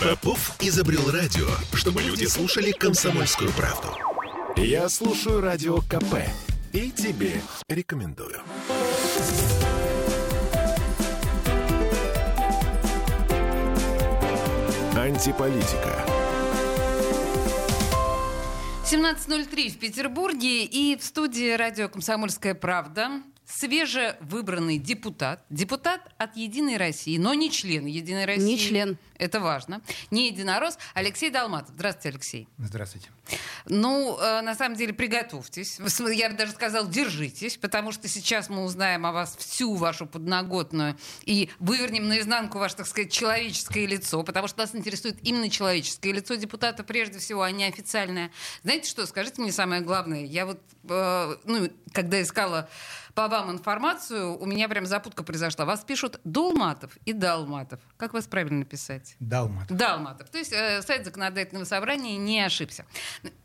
Попов изобрел радио, чтобы люди слушали комсомольскую правду. Я слушаю радио КП и тебе рекомендую. Антиполитика. 17.03 в Петербурге и в студии радио «Комсомольская правда» свежевыбранный депутат, депутат от «Единой России», но не член «Единой России». Не член. Это важно. Не единорос. Алексей Долматов. Здравствуйте, Алексей. Здравствуйте. Ну, э, на самом деле, приготовьтесь. Я бы даже сказал, держитесь, потому что сейчас мы узнаем о вас всю вашу подноготную и вывернем наизнанку ваше, так сказать, человеческое лицо, потому что нас интересует именно человеческое лицо депутата, прежде всего, а не официальное. Знаете что, скажите мне самое главное. Я вот, э, ну, когда искала по вам информацию, у меня прям запутка произошла. Вас пишут Долматов и Далматов. Как вас правильно писать? Далматов. Далматов. То есть э, сайт законодательного собрания не ошибся.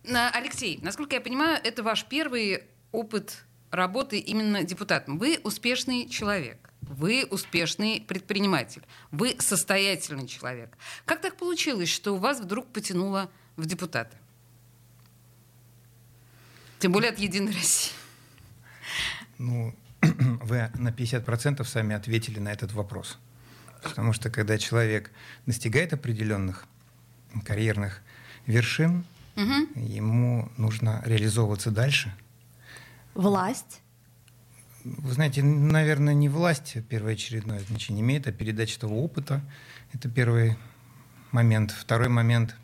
Алексей, насколько я понимаю, это ваш первый опыт работы именно депутатом. Вы успешный человек. Вы успешный предприниматель. Вы состоятельный человек. Как так получилось, что вас вдруг потянуло в депутаты? Тем более от Единой России. Ну, вы на 50% сами ответили на этот вопрос. Потому что когда человек достигает определенных карьерных вершин, угу. ему нужно реализовываться дальше. Власть? Вы знаете, наверное, не власть первоочередное значение имеет, а передача этого опыта. Это первый момент. Второй момент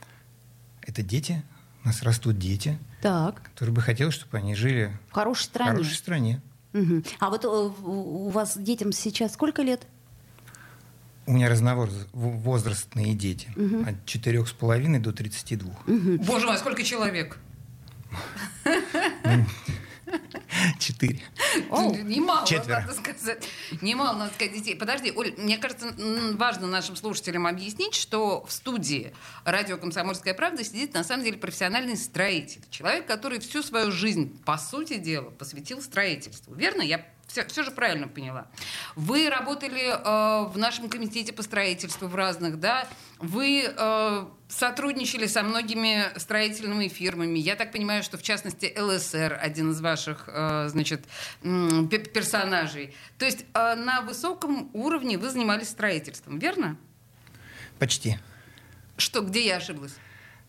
— это дети. У нас растут дети, так. которые бы хотелось, чтобы они жили в хорошей стране. В хорошей стране. Угу. А вот э, у вас детям сейчас сколько лет? У меня разновозрастные дети. Угу. От четырех с половиной до 32. Угу. Боже мой, сколько человек? Четыре. Немало, Четверо. надо сказать. Немало, надо сказать, детей. Подожди, Оль, мне кажется, важно нашим слушателям объяснить, что в студии радио «Комсомольская правда» сидит, на самом деле, профессиональный строитель. Человек, который всю свою жизнь, по сути дела, посвятил строительству. Верно? Я все, все же правильно поняла. Вы работали э, в нашем комитете по строительству в разных, да? Вы э, сотрудничали со многими строительными фирмами. Я так понимаю, что в частности ЛСР один из ваших, э, значит, персонажей. То есть э, на высоком уровне вы занимались строительством, верно? Почти. Что, где я ошиблась?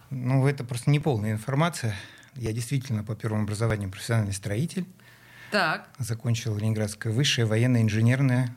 Ну, это просто неполная информация. Я действительно по первому образованию профессиональный строитель. Так. Закончил Ленинградское высшее военно-инженерное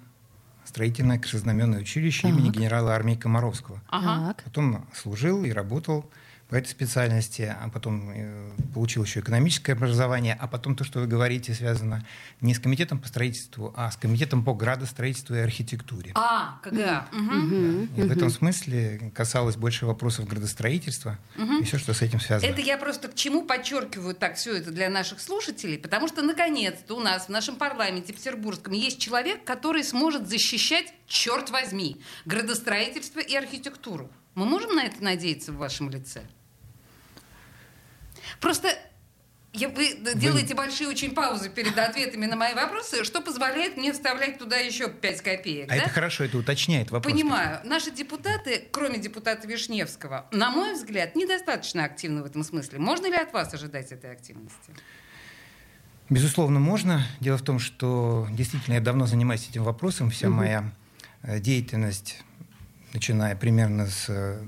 строительное красознаменное училище так. имени генерала армии Комаровского. Ага. Потом служил и работал по этой специальности, а потом э, получил еще экономическое образование, а потом то, что вы говорите, связано не с комитетом по строительству, а с комитетом по градостроительству и архитектуре. А, КГА. Угу. Да. И в этом смысле касалось больше вопросов градостроительства угу. и все, что с этим связано. Это я просто к чему подчеркиваю так все это для наших слушателей, потому что наконец-то у нас в нашем парламенте петербургском есть человек, который сможет защищать, черт возьми, градостроительство и архитектуру. Мы можем на это надеяться в вашем лице? Просто я, вы делаете большие очень паузы перед ответами на мои вопросы, что позволяет мне вставлять туда еще 5 копеек. А да? это хорошо, это уточняет вопрос. Понимаю. Наши депутаты, кроме депутата Вишневского, на мой взгляд, недостаточно активны в этом смысле. Можно ли от вас ожидать этой активности? Безусловно, можно. Дело в том, что действительно я давно занимаюсь этим вопросом. Вся угу. моя э, деятельность, начиная примерно с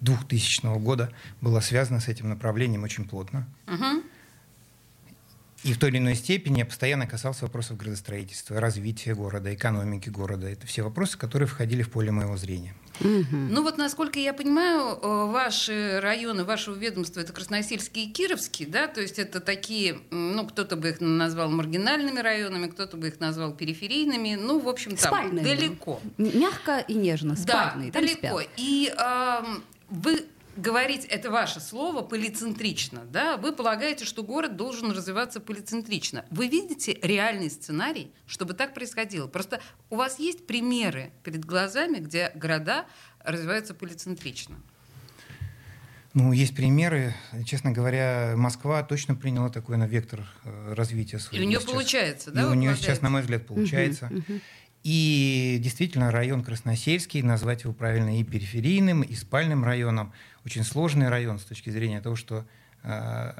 2000 года была связана с этим направлением очень плотно. Угу. И в той или иной степени я постоянно касался вопросов градостроительства, развития города, экономики города. Это все вопросы, которые входили в поле моего зрения. Угу. Ну вот, насколько я понимаю, э, ваши районы, вашего ведомства это Красносельский и Кировский, да? То есть это такие, ну, кто-то бы их назвал маргинальными районами, кто-то бы их назвал периферийными. Ну, в общем, там спальные. далеко. Мягко и нежно, спальные. Да, далеко. Спят. И э, вы говорите, это ваше слово, полицентрично, да? Вы полагаете, что город должен развиваться полицентрично. Вы видите реальный сценарий, чтобы так происходило? Просто у вас есть примеры перед глазами, где города развиваются полицентрично? Ну, есть примеры. Честно говоря, Москва точно приняла такой на вектор э, развития своего. И у нее сейчас. получается, да? И у нее сейчас, на мой взгляд, получается. Uh-huh, uh-huh. И действительно, район Красносельский, назвать его правильно и периферийным, и спальным районом, очень сложный район с точки зрения того, что э,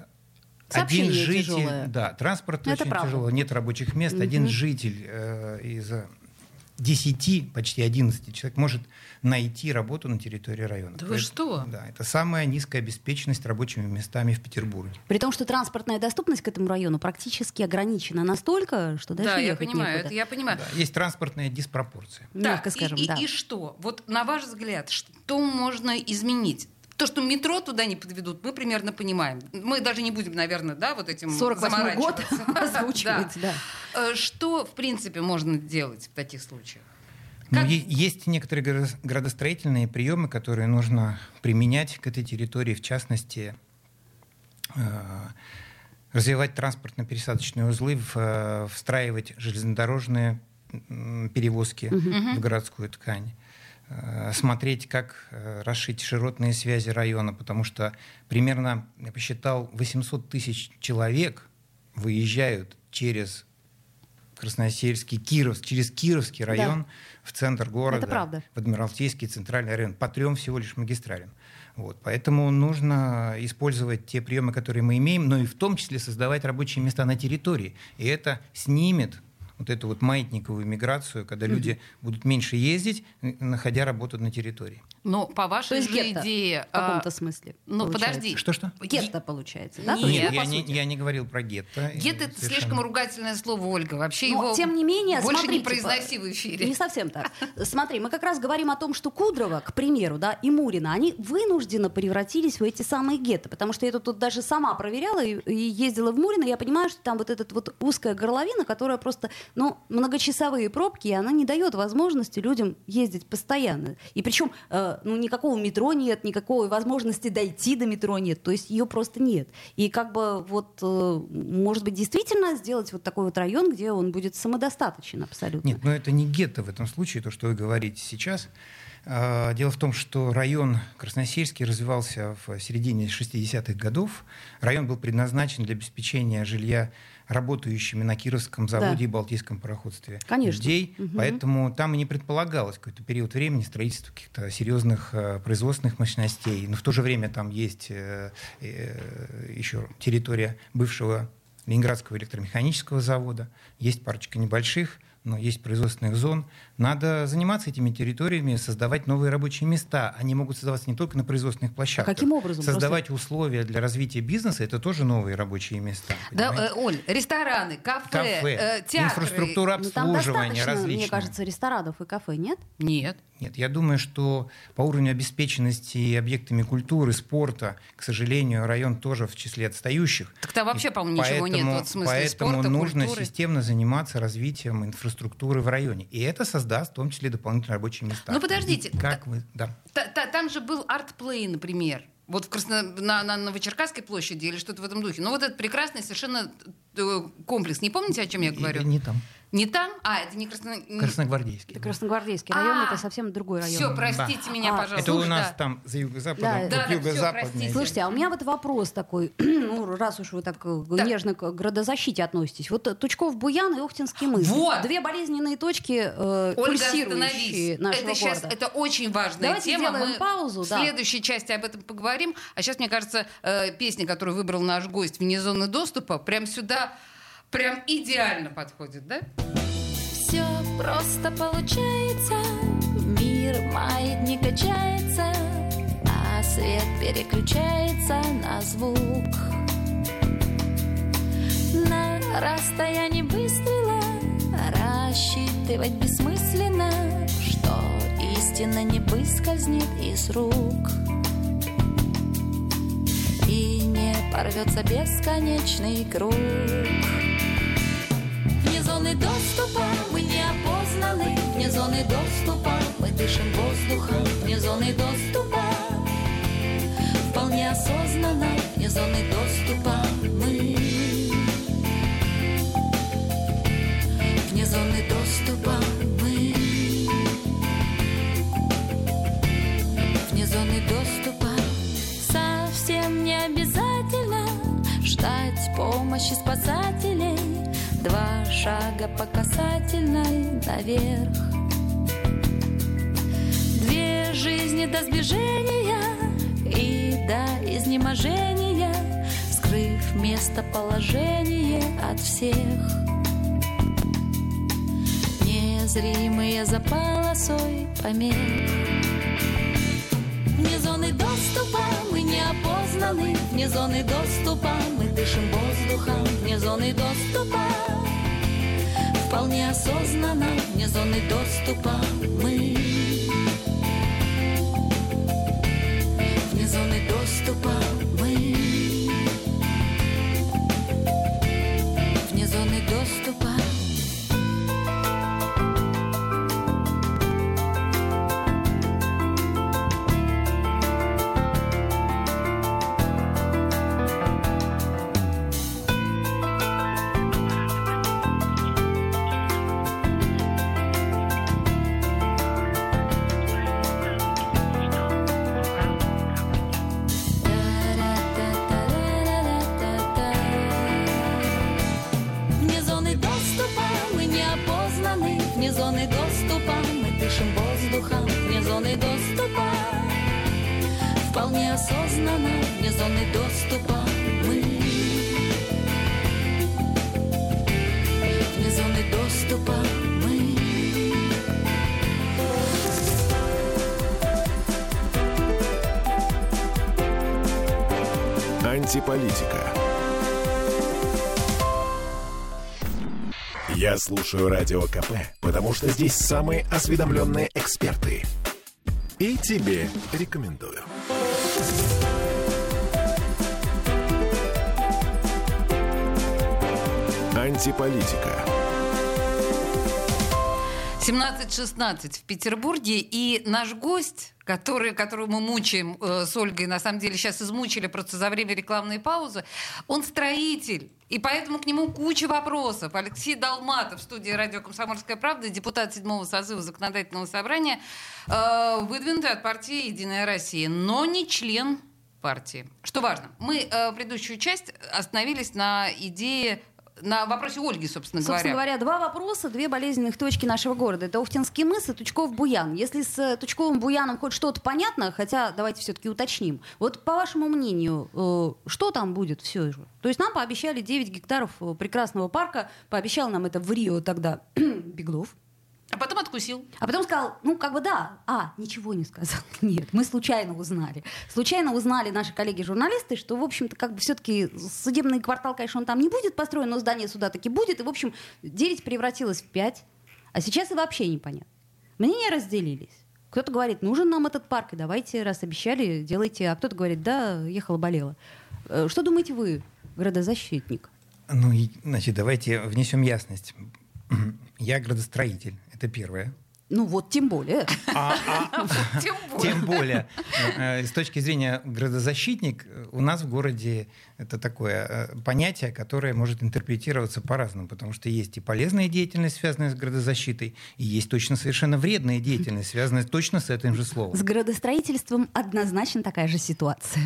один житель, тяжелое. да, транспорт Это очень правда. тяжело, нет рабочих мест, угу. один житель э, из 10, почти 11 человек может найти работу на территории района. Да вы что? Да, это самая низкая обеспеченность рабочими местами в Петербурге. При том, что транспортная доступность к этому району практически ограничена настолько, что даже да, я понимаю, это я понимаю. Да, есть транспортная диспропорция. Мягко скажем, и, да. И, и что? Вот на ваш взгляд, что можно изменить? То, что метро туда не подведут, мы примерно понимаем. Мы даже не будем, наверное, да, вот этим 48 год озвучивать, да. Э, что, в принципе, можно делать в таких случаях? Ну, есть некоторые градостроительные приемы, которые нужно применять к этой территории, в частности, э, развивать транспортно-пересадочные узлы, э, встраивать железнодорожные перевозки угу. в городскую ткань смотреть, как э, расшить широтные связи района, потому что примерно, я посчитал, 800 тысяч человек выезжают через Красносельский, Киров, через Кировский район да. в центр города, в Адмиралтейский центральный район, по трем всего лишь магистралям. Вот, поэтому нужно использовать те приемы, которые мы имеем, но и в том числе создавать рабочие места на территории. И это снимет вот эту вот маятниковую миграцию, когда люди будут меньше ездить, находя работу на территории. Но по вашей же гетто, идее... В каком-то а, смысле. Ну, подожди. Что-что? Гетто получается, да? Нет, Нет я, не, я не говорил про гетто. Гетто — это совершенно... слишком ругательное слово, Ольга. Вообще Но, его тем не менее, больше смотри, не произноси в эфире. Не совсем так. Смотри, мы как раз говорим о том, что Кудрово, к примеру, да, и Мурина, они вынужденно превратились в эти самые гетто, потому что я тут, тут даже сама проверяла и, и ездила в Мурино, я понимаю, что там вот эта вот узкая горловина, которая просто, ну, многочасовые пробки, она не дает возможности людям ездить постоянно. И причем, э, ну, никакого метро метро нет, никакой возможности дойти до метро нет, то есть ее просто нет. И как бы вот, э, может быть, действительно сделать вот такой вот район, где он будет самодостаточен абсолютно. Нет, но это не гетто в этом случае, то, что вы говорите сейчас. А, дело в том, что район Красносельский развивался в середине 60-х годов. Район был предназначен для обеспечения жилья работающими на Кировском заводе да. и Балтийском пароходстве Конечно. людей. Угу. Поэтому там и не предполагалось какой-то период времени строительства каких-то серьезных э, производственных мощностей. Но в то же время там есть э, э, еще территория бывшего Ленинградского электромеханического завода, есть парочка небольших но есть производственных зон. Надо заниматься этими территориями, создавать новые рабочие места. Они могут создаваться не только на производственных площадках. А каким образом? Создавать Просто... условия для развития бизнеса – это тоже новые рабочие места. Да, э, Оль, рестораны, кафе, кафе э, театры. Инфраструктура ну, обслуживания ну, различная. мне кажется, ресторанов и кафе, нет? Нет. Нет, я думаю, что по уровню обеспеченности объектами культуры, спорта, к сожалению, район тоже в числе отстающих. Так там вообще, по-моему, ничего нет вот, в смысле Поэтому спорта, нужно культуры. системно заниматься развитием инфраструктуры в районе. И это создаст в том числе дополнительные рабочие места. Ну подождите, как вы, да. там же был артплей, например. Вот в Красно... на, на Новочеркасской площади или что-то в этом духе. Ну вот этот прекрасный совершенно э, комплекс. Не помните, о чем я говорю? Не там. Не там? А, это не Красно... Красногвардейский. Это Красногвардейский район, а, это совсем другой район. Все, простите да. меня, а, пожалуйста. Это у нас да. там за юго-западом, да, да, юго-западный. Слушайте, а у меня вот вопрос такой, ну, раз уж вы так э, да. нежно к градозащите относитесь. Вот Тучков, Буян и Охтинский мыс. Вот. Две болезненные точки, э, Ольга, пульсирующие нашего это сейчас, города. это очень важная Давайте тема. сделаем Мы паузу. В да. следующей части об этом поговорим. А сейчас, мне кажется, э, песня, которую выбрал наш гость вне зоны доступа, прям сюда прям идеально подходит, да? Все просто получается, мир маятник качается, а свет переключается на звук. На расстоянии выстрела рассчитывать бессмысленно, что истина не выскользнет из рук. И не порвется бесконечный круг зоны доступа мы не опознаны. Вне зоны доступа мы дышим воздухом. Вне зоны доступа Вполне осознанно. Вне зоны доступа мы. Вне зоны доступа мы. Вне зоны доступа. Совсем не обязательно Ждать помощи спасателей Два шага по касательной наверх. Две жизни до сближения и до изнеможения, скрыв местоположение от всех. Незримые за полосой помех. Вне зоны доступа мы не опознаны, вне зоны доступа. Мы дышим воздухом, вне зоны доступа. Вполне осознанно, вне зоны доступа. Мы. Вне зоны доступа зоны доступа мы. Вне зоны доступа мы. Антиполитика. Я слушаю Радио КП, потому что здесь самые осведомленные эксперты. И тебе рекомендую. Антиполитика. 17.16 в Петербурге, и наш гость, который, которого мы мучаем э, с Ольгой, на самом деле сейчас измучили просто за время рекламной паузы, он строитель, и поэтому к нему куча вопросов. Алексей Долматов студии радио «Комсомольская правда», депутат седьмого созыва законодательного собрания, э, выдвинутый от партии «Единая Россия», но не член партии. Что важно, мы э, предыдущую часть остановились на идее на вопросе Ольги, собственно, Собственно говоря. говоря, два вопроса, две болезненных точки нашего города. Это Охтинский мыс и Тучков-Буян. Если с э, Тучковым-Буяном хоть что-то понятно, хотя давайте все-таки уточним. Вот по вашему мнению, э, что там будет все же? То есть нам пообещали 9 гектаров э, прекрасного парка, пообещал нам это в Рио тогда Беглов. А потом откусил. А потом сказал, ну, как бы да. А, ничего не сказал. Нет, мы случайно узнали. Случайно узнали наши коллеги-журналисты, что, в общем-то, как бы все-таки судебный квартал, конечно, он там не будет построен, но здание суда таки будет. И, в общем, 9 превратилось в 5. А сейчас и вообще непонятно. Мнения разделились. Кто-то говорит, нужен нам этот парк, и давайте, раз обещали, делайте. А кто-то говорит, да, ехала-болела. Э, Что думаете вы, градозащитник? Ну, значит, давайте внесем ясность. Я градостроитель, это первое. Ну вот, тем более. А, а, Тем более. Тем более, э, с точки зрения градозащитник, э, у нас в городе это такое э, понятие, которое может интерпретироваться по-разному, потому что есть и полезная деятельность, связанная с градозащитой, и есть точно совершенно вредная деятельность, связанная точно с этим же словом. С градостроительством однозначно такая же ситуация.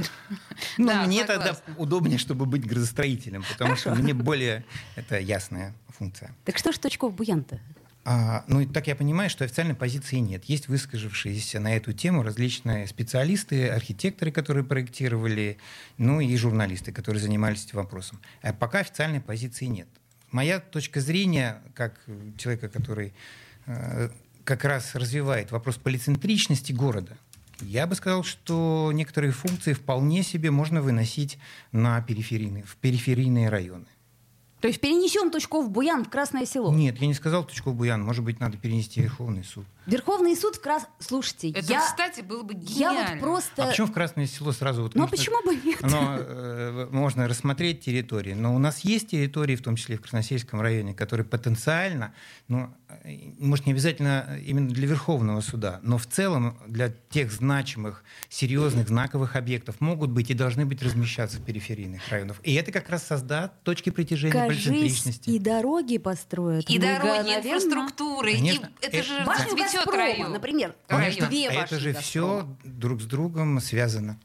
Ну, Да, мне согласна. тогда удобнее, чтобы быть градостроителем, потому что мне более это ясная функция. Так что ж Тучков-Буян-то? А, ну, так я понимаю, что официальной позиции нет. Есть высказавшиеся на эту тему различные специалисты, архитекторы, которые проектировали, ну и журналисты, которые занимались этим вопросом. А пока официальной позиции нет. Моя точка зрения, как человека, который э, как раз развивает вопрос полицентричности города, я бы сказал, что некоторые функции вполне себе можно выносить на периферийные, в периферийные районы. То есть перенесем Тучков-Буян в Красное Село. Нет, я не сказал Тучков-Буян. Может быть, надо перенести Верховный суд. Верховный суд в Крас... Слушайте, Это, я, кстати, было бы я гениально. вот просто... А почему в Красное село сразу вот Ну а можно- почему бы нет? Но, э, можно рассмотреть территории. Но у нас есть территории, в том числе в Красносельском районе, которые потенциально, ну, может, не обязательно именно для Верховного суда, но в целом для тех значимых, серьезных, знаковых объектов могут быть и должны быть размещаться в периферийных районах. И это как раз создаст точки притяжения Кажись, и полицентричности. дороги построят. И дороги, и Наверно. инфраструктура, и Конечно. это Э, же район. например. Конечно. Две А это же все друг с другом связано.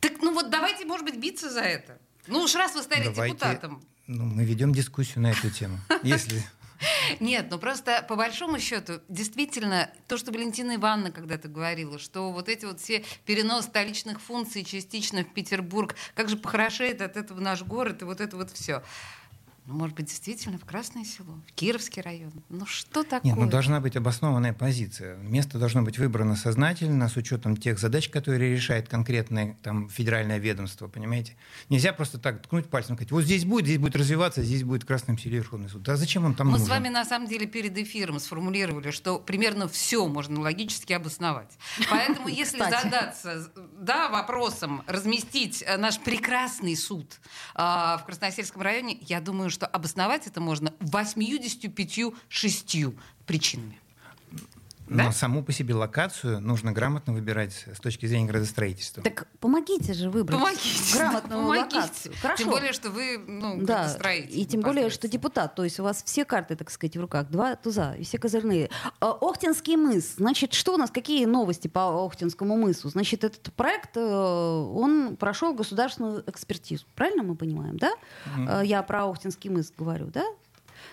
Так, ну вот давайте, может быть, биться за это. Ну уж раз вы стали Давайте, депутатом. Ну, мы ведем дискуссию на эту тему. Если Нет, ну просто по большому счету, действительно, то, что Валентина Ивановна когда-то говорила, что вот эти вот все перенос столичных функций частично в Петербург, как же похорошеет от этого наш город и вот это вот все. Ну, может быть, действительно в Красное село, в Кировский район. Ну, что такое? Нет, ну должна быть обоснованная позиция. Место должно быть выбрано сознательно, с учетом тех задач, которые решает конкретное там, федеральное ведомство, понимаете? Нельзя просто так ткнуть пальцем и сказать, вот здесь будет, здесь будет развиваться, здесь будет в Красном селе Верховный суд. Да зачем он там Мы нужен? с вами, на самом деле, перед эфиром сформулировали, что примерно все можно логически обосновать. Поэтому, если задаться да, вопросом разместить э, наш прекрасный суд а, в Красносельском районе, я думаю, что обосновать это можно 85-6 причинами. Но Да? саму по себе локацию нужно грамотно выбирать с точки зрения градостроительства. Так помогите же выбрать Помогите. грамотную помогите. локацию. Хорошо. Тем более, что вы ну, Да, градостроитель и тем более, что депутат, то есть у вас все карты, так сказать, в руках, два туза, и все козырные. А, Охтинский мыс, значит, что у нас, какие новости по Охтинскому мысу? Значит, этот проект, э, он прошел государственную экспертизу, правильно мы понимаем, да? Э, Я про Охтинский мыс говорю, да?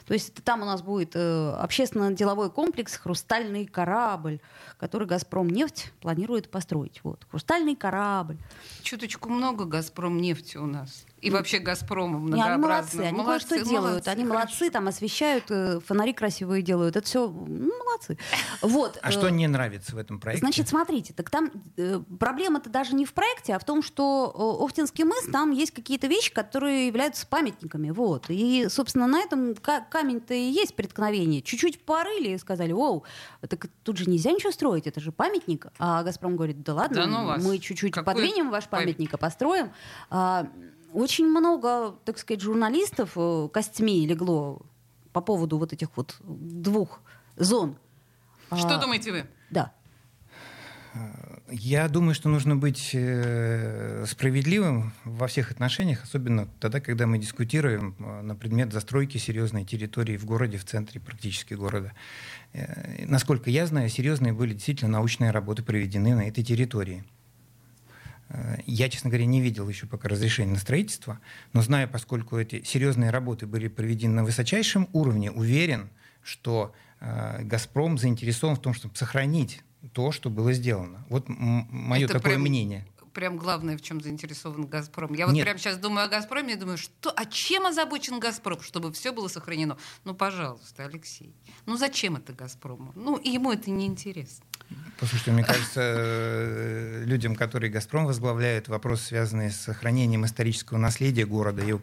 То есть там у нас будет э, общественно-деловой комплекс «Хрустальный корабль», который «Газпром нефть» планирует построить. Вот, «Хрустальный корабль». Чуточку много «Газпром» нефти у нас. И вообще «Газпрома» Не, они молодцы, многообразно. они кое-что делают. они хорошо. молодцы, там освещают, э, фонари красивые делают. Это все молодцы. Вот. А э, что не нравится в этом проекте? Значит, смотрите, так там э, проблема-то даже не в проекте, а в том, что Охтинский мыс, там есть какие-то вещи, которые являются памятниками. Вот. И, собственно, на этом ка- камень-то и есть преткновение. Чуть-чуть порыли и сказали, оу, так тут же нельзя ничего строить, это же памятник. А «Газпром» говорит, да ладно, Да ну вас. мы чуть-чуть Какой подвинем ваш памятник? памятник, и построим. Очень много, так сказать, журналистов э, костьми легло по поводу вот этих вот двух зон. Что А, думаете вы? Да. Я думаю, что нужно быть э, справедливым во всех отношениях, особенно тогда, когда мы дискутируем э, на предмет застройки серьезной территории в городе, в центре практически города. Насколько я знаю, серьезные были действительно научные работы проведены на этой территории. Я, честно говоря, не видел еще пока разрешения на строительство, но знаю, поскольку эти серьезные работы были проведены на высочайшем уровне, уверен, что э, «Газпром» заинтересован в том, чтобы сохранить то, что было сделано. Вот мое Это такое прям- мнение. Прям главное, в чем заинтересован «Газпром». Я вот Нет. прямо сейчас думаю о «Газпроме» и думаю, что, а чем озабочен «Газпром», чтобы все было сохранено? Ну, пожалуйста, Алексей. Ну, зачем это «Газпрому»? Ну, ему это не интересно. Послушайте, мне кажется, э, людям, которые «Газпром» возглавляют, вопрос, связанный с сохранением исторического наследия города, и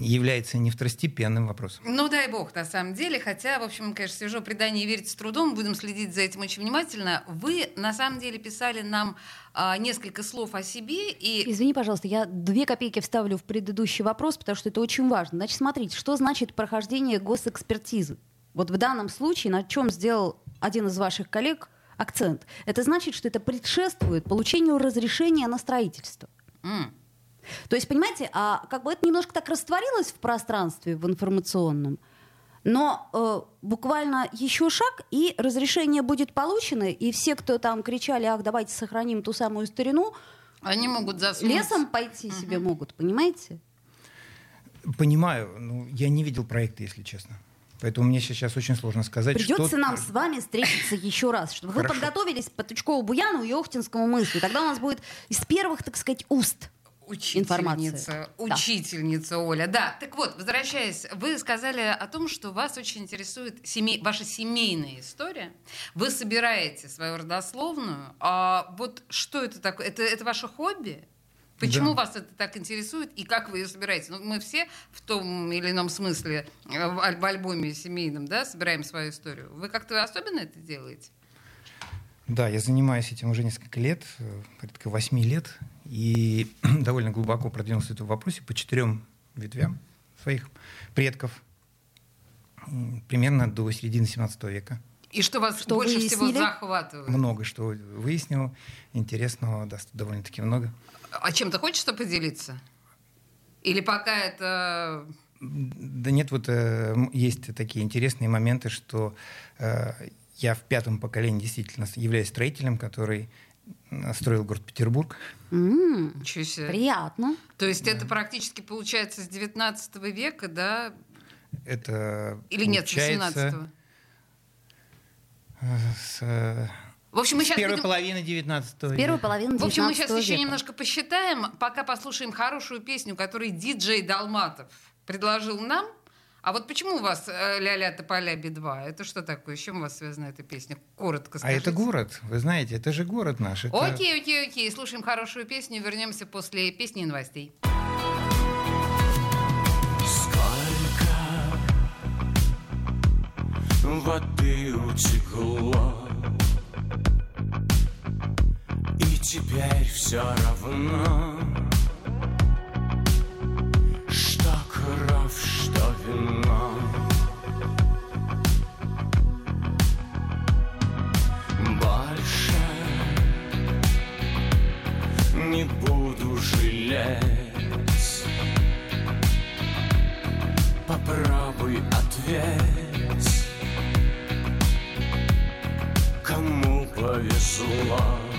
является не второстепенным вопросом. Ну, дай бог, на самом деле. Хотя, в общем, конечно, свежо предание верить с трудом. Будем следить за этим очень внимательно. Вы, на самом деле, писали нам а, несколько слов о себе. И Извини, пожалуйста, я две копейки вставлю в предыдущий вопрос, потому что это очень важно. Значит, смотрите, что значит прохождение госэкспертизы? Вот в данном случае на чем сделал один из ваших коллег акцент? Это значит, что это предшествует получению разрешения на строительство. м, То есть, понимаете, а как бы это немножко так растворилось в пространстве, в информационном, но э, буквально еще шаг, и разрешение будет получено, и все, кто там кричали, ах, давайте сохраним ту самую старину, они могут заснуть. лесом пойти себе могут, понимаете? Понимаю, ну, я не видел проекта, если честно. Поэтому мне сейчас очень сложно сказать, Придется что... нам с вами встретиться еще раз, чтобы вы Хорошо. подготовились по Тучкову Буяну и Охтинскому мыслю. Тогда у нас будет из первых, так сказать, уст. Учительница, Да. учительница Оля. Да, так вот, возвращаясь, вы сказали о том, что вас очень интересует семей, ваша семейная история. Вы собираете свою родословную. А вот что это такое? Это, это ваше хобби? Почему Да. вас это так интересует и как вы ее собираете? Ну, мы все в том или ином смысле э, в, в альбоме семейном да, собираем свою историю. Вы как-то особенно это делаете? Да, я занимаюсь этим уже несколько лет, э, порядка восьми лет, и довольно глубоко продвинулся в этом вопросе по четырем ветвям своих предков, примерно до середины 17 века. И что вас Что больше всего выяснили? захватывает? Много что выяснил, интересного да, довольно-таки много. А чем-то хочется поделиться? Или пока это... Да нет, вот э, есть такие интересные моменты, что э, я в пятом поколении действительно являюсь строителем, который строил город Петербург. М, Ничего себе. Приятно. То есть это практически получается с 19 века, да? Это Или нет, с получается, 18 э, с, э, В общем, мы сейчас первой будем- половины 19 С первой половины В общем, мы сейчас 19 еще века. немножко посчитаем, пока послушаем хорошую песню, которую диджей Далматов предложил нам. А вот почему у вас э, «Ля-ля тополя би-2»? Это что такое? С чем у вас связана эта песня? Коротко А скажите. это город, вы знаете, это же город наш. это- Окей, окей, окей. Слушаем хорошую песню. Вернемся после песни и новостей. Сколько воды утекло теперь все равно Что кровь, что вино. Больше не буду жалеть. Попробуй ответь Кому повезло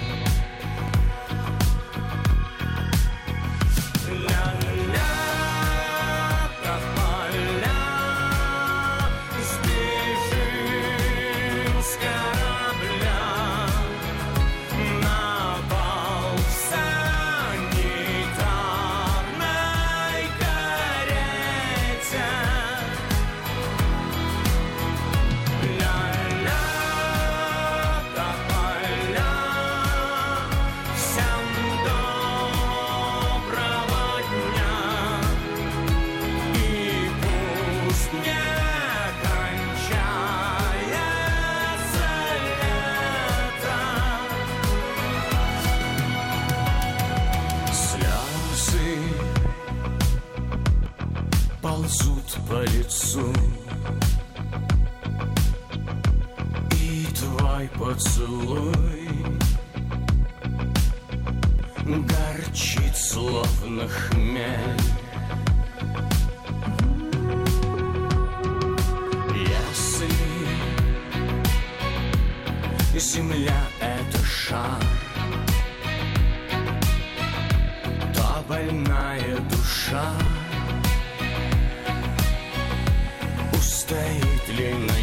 ползут по лицу. И твой поцелуй Горчит словно хмель. Если земля — это шар. Та больная душа устоит ли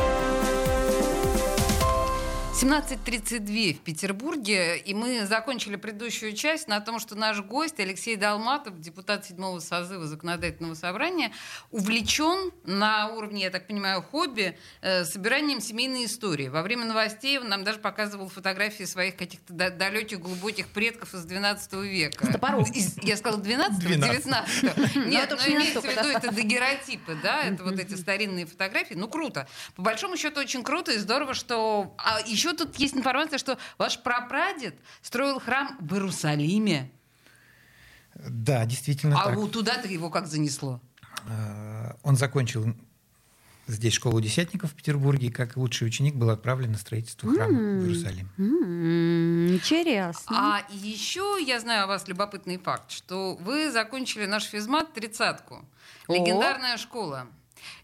17.32 в Петербурге, и мы закончили предыдущую часть на том, что наш гость Алексей Долматов, депутат седьмого созыва Законодательного собрания, увлечен на уровне, я так понимаю, хобби э, собиранием семейной истории. Во время новостей он нам даже показывал фотографии своих каких-то да- далеких глубоких предков из 12 века. С топором. Из- я сказала 12 12. 19 Нет, это но имеется в виду это дагеротипы, да, это вот эти старинные фотографии. Ну, круто. По большому счету, очень круто и здорово, что... А еще тут есть информация, что ваш прапрадед строил храм в Иерусалиме. Да, действительно а так. вот туда-то его как занесло? Э, Он закончил здесь школу десятников в Петербурге, и как лучший ученик был отправлен на строительство храма в Иерусалим. М, Интересно. А еще я знаю о вас любопытный факт, что вы закончили наш физмат тридцатку. Легендарная школа.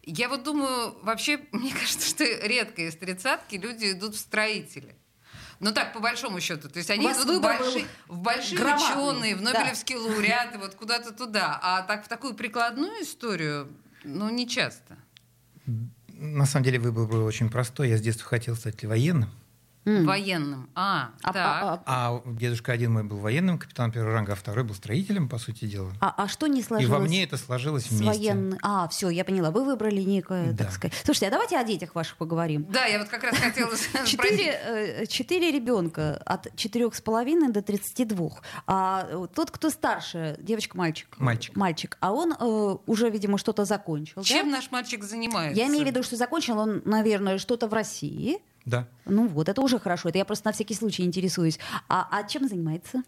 Я вот думаю, вообще, мне кажется, что редко из тридцатки люди идут в строители. Ну так, по большому счету. То есть они идут в большие, в большие громадный, ученые, в да. Нобелевские лауреаты, вот куда-то туда. А так в такую прикладную историю, ну, не часто. На самом деле выбор был очень простой. Я с детства хотел стать военным. Военным. А, А, так. а- а- А дедушка один мой был военным, капитан первого ранга, а второй был строителем, по сути дела. а- а что не И сложилось? во мне это сложилось с вместе. военной- А, все, я поняла. Вы выбрали некое, Да. так сказать. Слушайте, а давайте о детях ваших поговорим. Да, я вот как раз хотела спросить. Четыре, э, ребенка от четырех с половиной до 32. А э, тот, кто старше, девочка-мальчик. Мальчик. Мальчик. А он э, уже, видимо, что-то закончил. да? Чем наш мальчик занимается? Я имею в виду, что закончил он, наверное, что-то в России. Да. Ну вот, это уже хорошо. Это я просто на всякий случай интересуюсь. А, а чем занимается?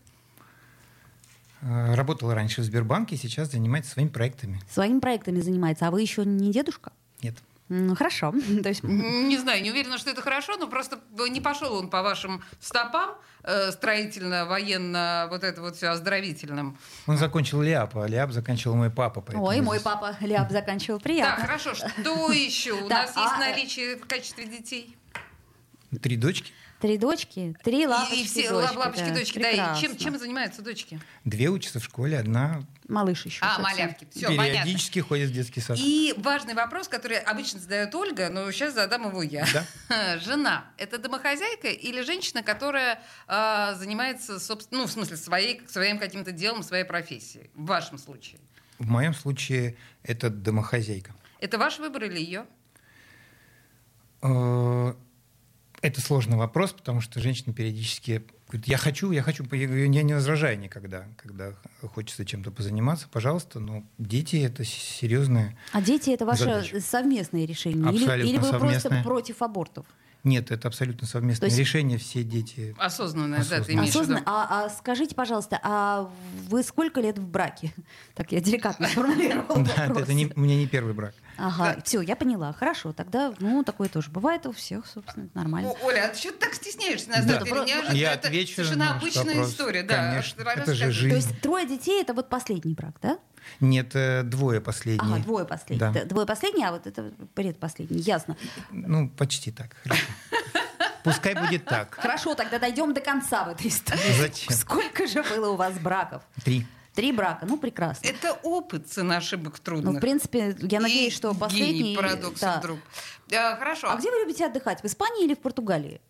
Э, Работал раньше в Сбербанке, сейчас занимается своими проектами. Своими проектами занимается. А вы еще не дедушка? Нет. Ну, хорошо. То есть, Не знаю, не уверена, что это хорошо, но просто не пошел он по вашим стопам э, строительно-военно, вот это вот все оздоровительным. Он закончил ЛИАП, а ЛИАП заканчивал мой папа. поэтому Ой, мой здесь- папа Ляп заканчивал. Приятно. хорошо. Что еще у Да, нас есть а, э, наличии в качестве детей? Три дочки, Три дочки, три лапочки, и все дочки, лапочки, да. дочки, да. И чем, Прекрасно. чем занимаются дочки? две учатся в школе, одна Малыш еще. А, малявки. Все, понятно. периодически ходит в детский сад. И важный вопрос, который обычно задает Ольга, но сейчас задам его я. Жена – это домохозяйка или женщина, которая а, занимается, собственно, ну, в смысле, своей, своим каким-то делом, своей профессией? В вашем случае. В моем случае это домохозяйка. Это ваш выбор или ее? Это сложный вопрос, потому что женщина периодически говорит, я хочу, я хочу, я не возражаю никогда, когда хочется чем-то позаниматься, пожалуйста, но дети это с- серьезное. А дети это ваше Задача. совместное решение? Или, Абсолютно или вы просто совместное. против абортов? Нет, это абсолютно совместное есть- решение, все дети. Осознанная, да, ты Осознанно. имеешь. А, а скажите, пожалуйста, а вы сколько лет в браке? Так я деликатно сформулировала Да, вопрос. это не, у меня не первый брак. Ага, все, я поняла. Хорошо, тогда, ну, такое тоже бывает у всех, собственно, нормально. О, Оля, а ты что ты так стесняешься? На Да. самом деле, неожиданно. Я это отвечу совершенно обычная вопрос. история. Да. Конечно, Расскажи. это же То жизнь. есть трое детей это вот последний брак, да? Нет, э, двое последние. Ага, двое последних. Да. Двое последние, а вот это предпоследний. Ясно. Ну, почти так. Хорошо. Пускай будет так. Хорошо, тогда дойдем до конца в этой истории. Зачем? Сколько же было у вас браков? Три. Три брака, ну прекрасно. Это опыт цена ошибок Ну, трудных. в принципе, я И надеюсь, что гений последний... парадокса да. вдруг. А, хорошо. А где вы любите отдыхать? В Испании или в Португалии?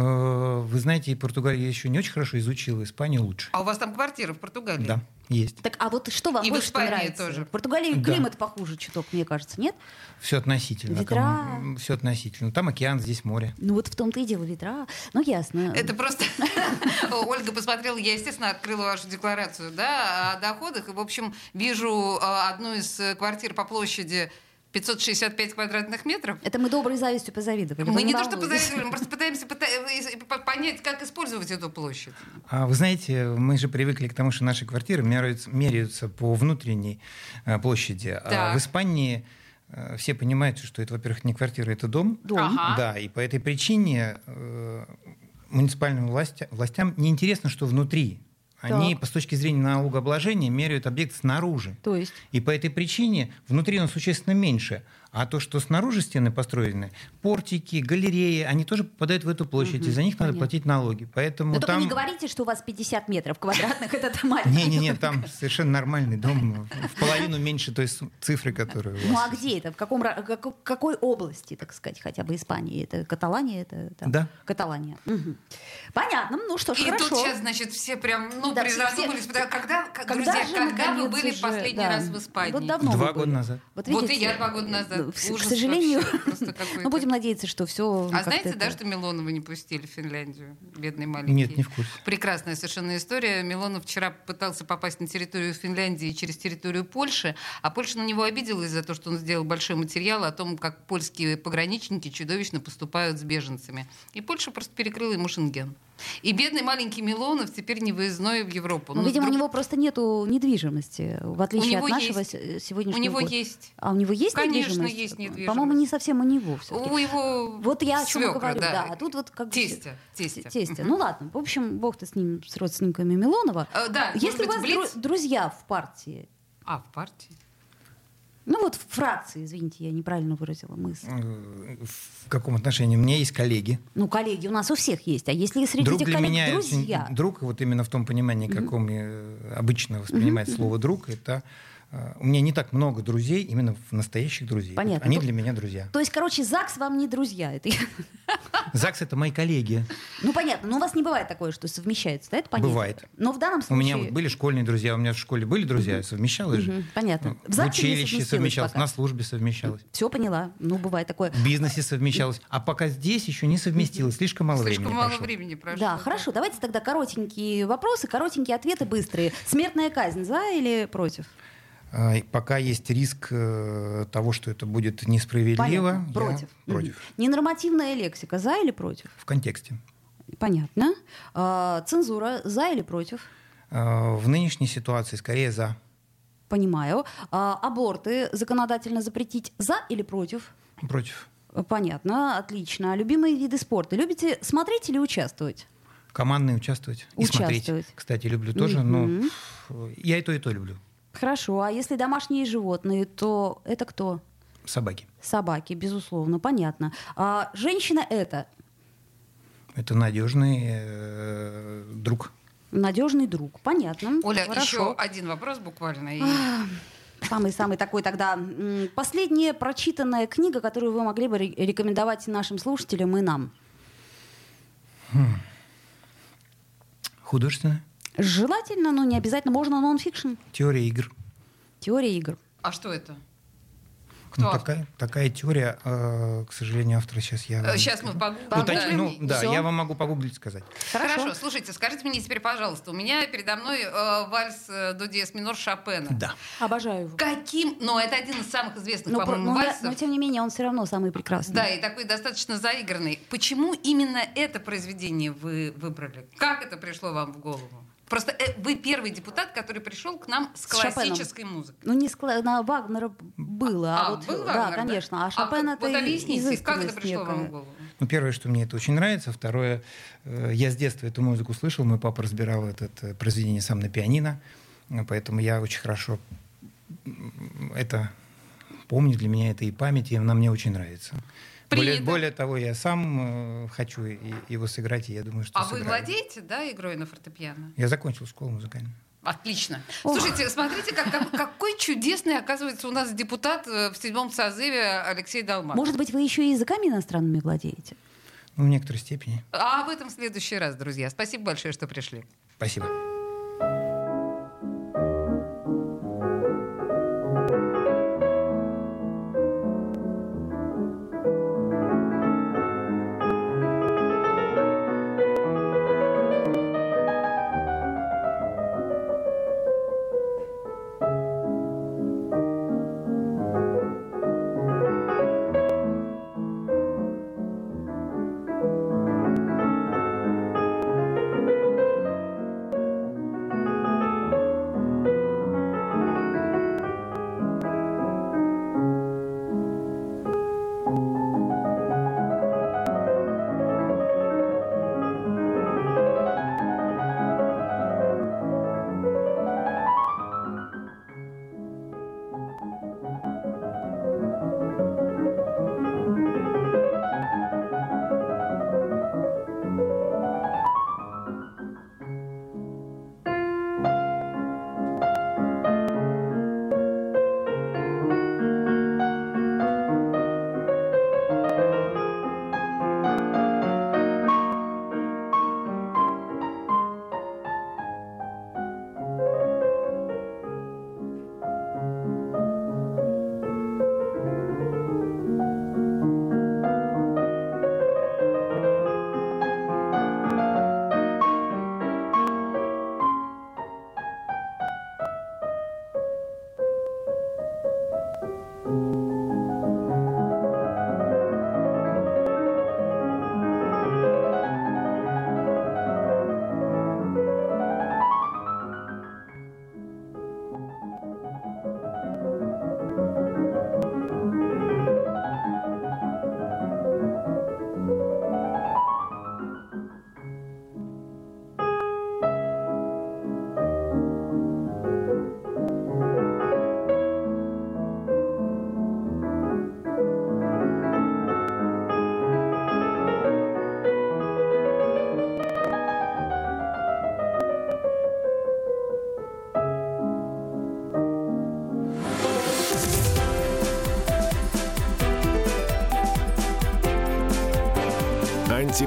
Э, Вы знаете, Португалию я еще не очень хорошо изучил, Испанию лучше. А у вас там квартира в Португалии? Да, есть. Так, а вот что вам И в больше Испании нравится? тоже. В Португалии Да. климат похуже чуток, мне кажется, нет? Все относительно. Ветра. Все относительно. Там океан, здесь море. Ну вот в том-то и дело ветра. Ну ясно. Это просто Ольга посмотрела, я, естественно, открыла вашу декларацию да, о доходах. И, в общем, вижу э, одну из э, квартир по площади 565 квадратных метров. Это мы доброй завистью позавидовали. Мы Вы не то что позавидовали, мы просто пытаемся пыта- э, по- понять, как использовать эту площадь. А вы знаете, мы же привыкли к тому, что наши квартиры меряются, меряются по внутренней э, площади. А Так. в Испании э, все понимают, что это, во-первых, не квартира, это дом. Дом. Ага. Да, и по этой причине э, муниципальным власти- властям неинтересно, что внутри. Они, Так. по с точки зрения налогообложения, меряют объект снаружи. То есть? И по этой причине внутри он существенно меньше. А то, что снаружи стены построены, портики, галереи, они тоже попадают в эту площадь, и за них надо понятно. платить налоги. Поэтому Но только там... не говорите, что у вас 50 метров квадратных, это маленький. Не-не-не, там совершенно нормальный дом, в половину меньше той цифры, которую Ну а где это? В каком, какой области, так сказать, хотя бы Испании? Это Каталания? Это там? Да. Каталания. Понятно. Ну что ж, И хорошо. тут сейчас, значит, все прям, ну, Да, все- Когда, Когда друзья, же, когда вы были уже, последний да. раз в Испании? Вот давно Два года назад. Вот, и я два года назад. ну, в- Ужас к сожалению, ну будем надеяться, что все. А знаете, да, что Милонова не пустили в Финляндию? Бедный маленький. Нет, не в курсе. Прекрасная совершенно история. Милонов вчера пытался попасть на территорию Финляндии через территорию Польши, а Польша на него обиделась за то, что он сделал большой материал о том, как польские пограничники чудовищно поступают с беженцами. И Польша просто перекрыла ему шенген. И бедный маленький Милонов теперь не выездной в Европу. Ну, Но видимо, с у него просто нету недвижимости, в отличие от нашего есть. се- сегодняшнего У него года. есть. А у него есть Конечно, недвижимость? есть недвижимость. По-моему, не совсем у него все-таки. У его Вот я о чем свекра, говорю, да. А тут вот как бы- Тестя, тестя. Тестя. Ну ладно, в общем, бог-то с ним, с родственниками Милонова. Э, да, Есть ли у вас быть, Блиц? дру- друзья в партии? А, в партии? Ну вот в фракции, извините, я неправильно выразила мысль. Э, В каком отношении? У меня есть коллеги. Ну, коллеги у нас у всех есть. А если среди Друг этих для коллег меня друзья? друг, вот именно в том понимании, каком э, обычно воспринимает слово друг, это у меня не так много друзей, именно в настоящих друзей. Понятно. Они То- для меня друзья. То есть, короче, ЗАГС вам не друзья. Это... ЗАГС это мои коллеги. Ну, понятно. Но у вас не бывает такое, что совмещается, да? Это понятно. Бывает. Но в данном У случае... меня вот были школьные друзья, у меня в школе были друзья, совмещалось же. Мгм, понятно. В В ЗАГСе не училище совмещалось, пока. на службе совмещалось, Все поняла. Ну, бывает такое. в бизнесе совмещалось. А пока здесь еще не совместилось, слишком мало Слишком времени мало прошло. времени прошло. Да, хорошо. Давайте тогда коротенькие вопросы, коротенькие ответы быстрые. Смертная казнь за или против? А, и Пока есть риск э, того, что это будет несправедливо, Понятно. я Против. против. Мгм. Ненормативная лексика за или против? В контексте. Понятно. А, цензура за или против? А, В нынешней ситуации скорее за. Понимаю. Аборты законодательно запретить за или против? Против. Понятно, отлично. Любимые виды спорта. Любите смотреть или участвовать? Командные участвовать и Участвовать. смотреть. Кстати, люблю тоже, но ф, я и то, и то люблю. Хорошо. А если домашние животные, то это кто? Собаки. Собаки, безусловно, понятно. А женщина это Это надежный э, друг. надежный друг. Понятно. Оля, Хорошо. еще один вопрос буквально. и- Самый-самый такой тогда. Последняя прочитанная книга, которую вы могли бы ре- рекомендовать нашим слушателям и нам. Художественная. Желательно, но не обязательно. Можно нон-фикшн. Теория игр. Теория игр. А что это? Кто Ну, автор? такая, такая теория, э, к сожалению, автора сейчас я... Сейчас мы погуглим. Ну, Погуглим. точ- ну, да, я вам могу погуглить сказать. Хорошо. слушайте, скажите мне теперь, пожалуйста, у меня передо мной э, вальс э, до диез минор Шопена. Да. Обожаю его. Каким, но это один из самых известных, Но, про- по-моему, но я- вальсов. но тем не менее он все равно самый прекрасный. Да, и такой достаточно заигранный. Почему именно это произведение вы выбрали? Как это пришло вам в голову? Просто э, вы первый депутат, который пришел к нам с С Шопеном. классической музыкой. Ну, не скла- на Вагнера было. А, А, вот, был да, Вагнер, да? конечно. А А Шопен как- это вот объясните, как это пришло вам в голову? Ну, первое, что мне это очень нравится. Второе, э, я с детства эту музыку слышал. Мой папа разбирал это э, произведение сам на пианино. Э, Поэтому я очень хорошо это помню. Для меня это и память, и она мне очень нравится. Более, Принято. более того, я сам э, хочу его сыграть, и я думаю, что А вы сыграю. владеете, да, игрой на фортепиано? Я закончил школу музыкальную. Отлично. Ох. Слушайте, смотрите, как- как- какой чудесный, оказывается, у нас депутат э, в седьмом созыве Алексей Долматов. Может быть, вы еще и языками иностранными владеете? Ну, в некоторой степени. А об этом в следующий раз, друзья. Спасибо большое, что пришли. Спасибо.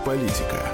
Антиполитика.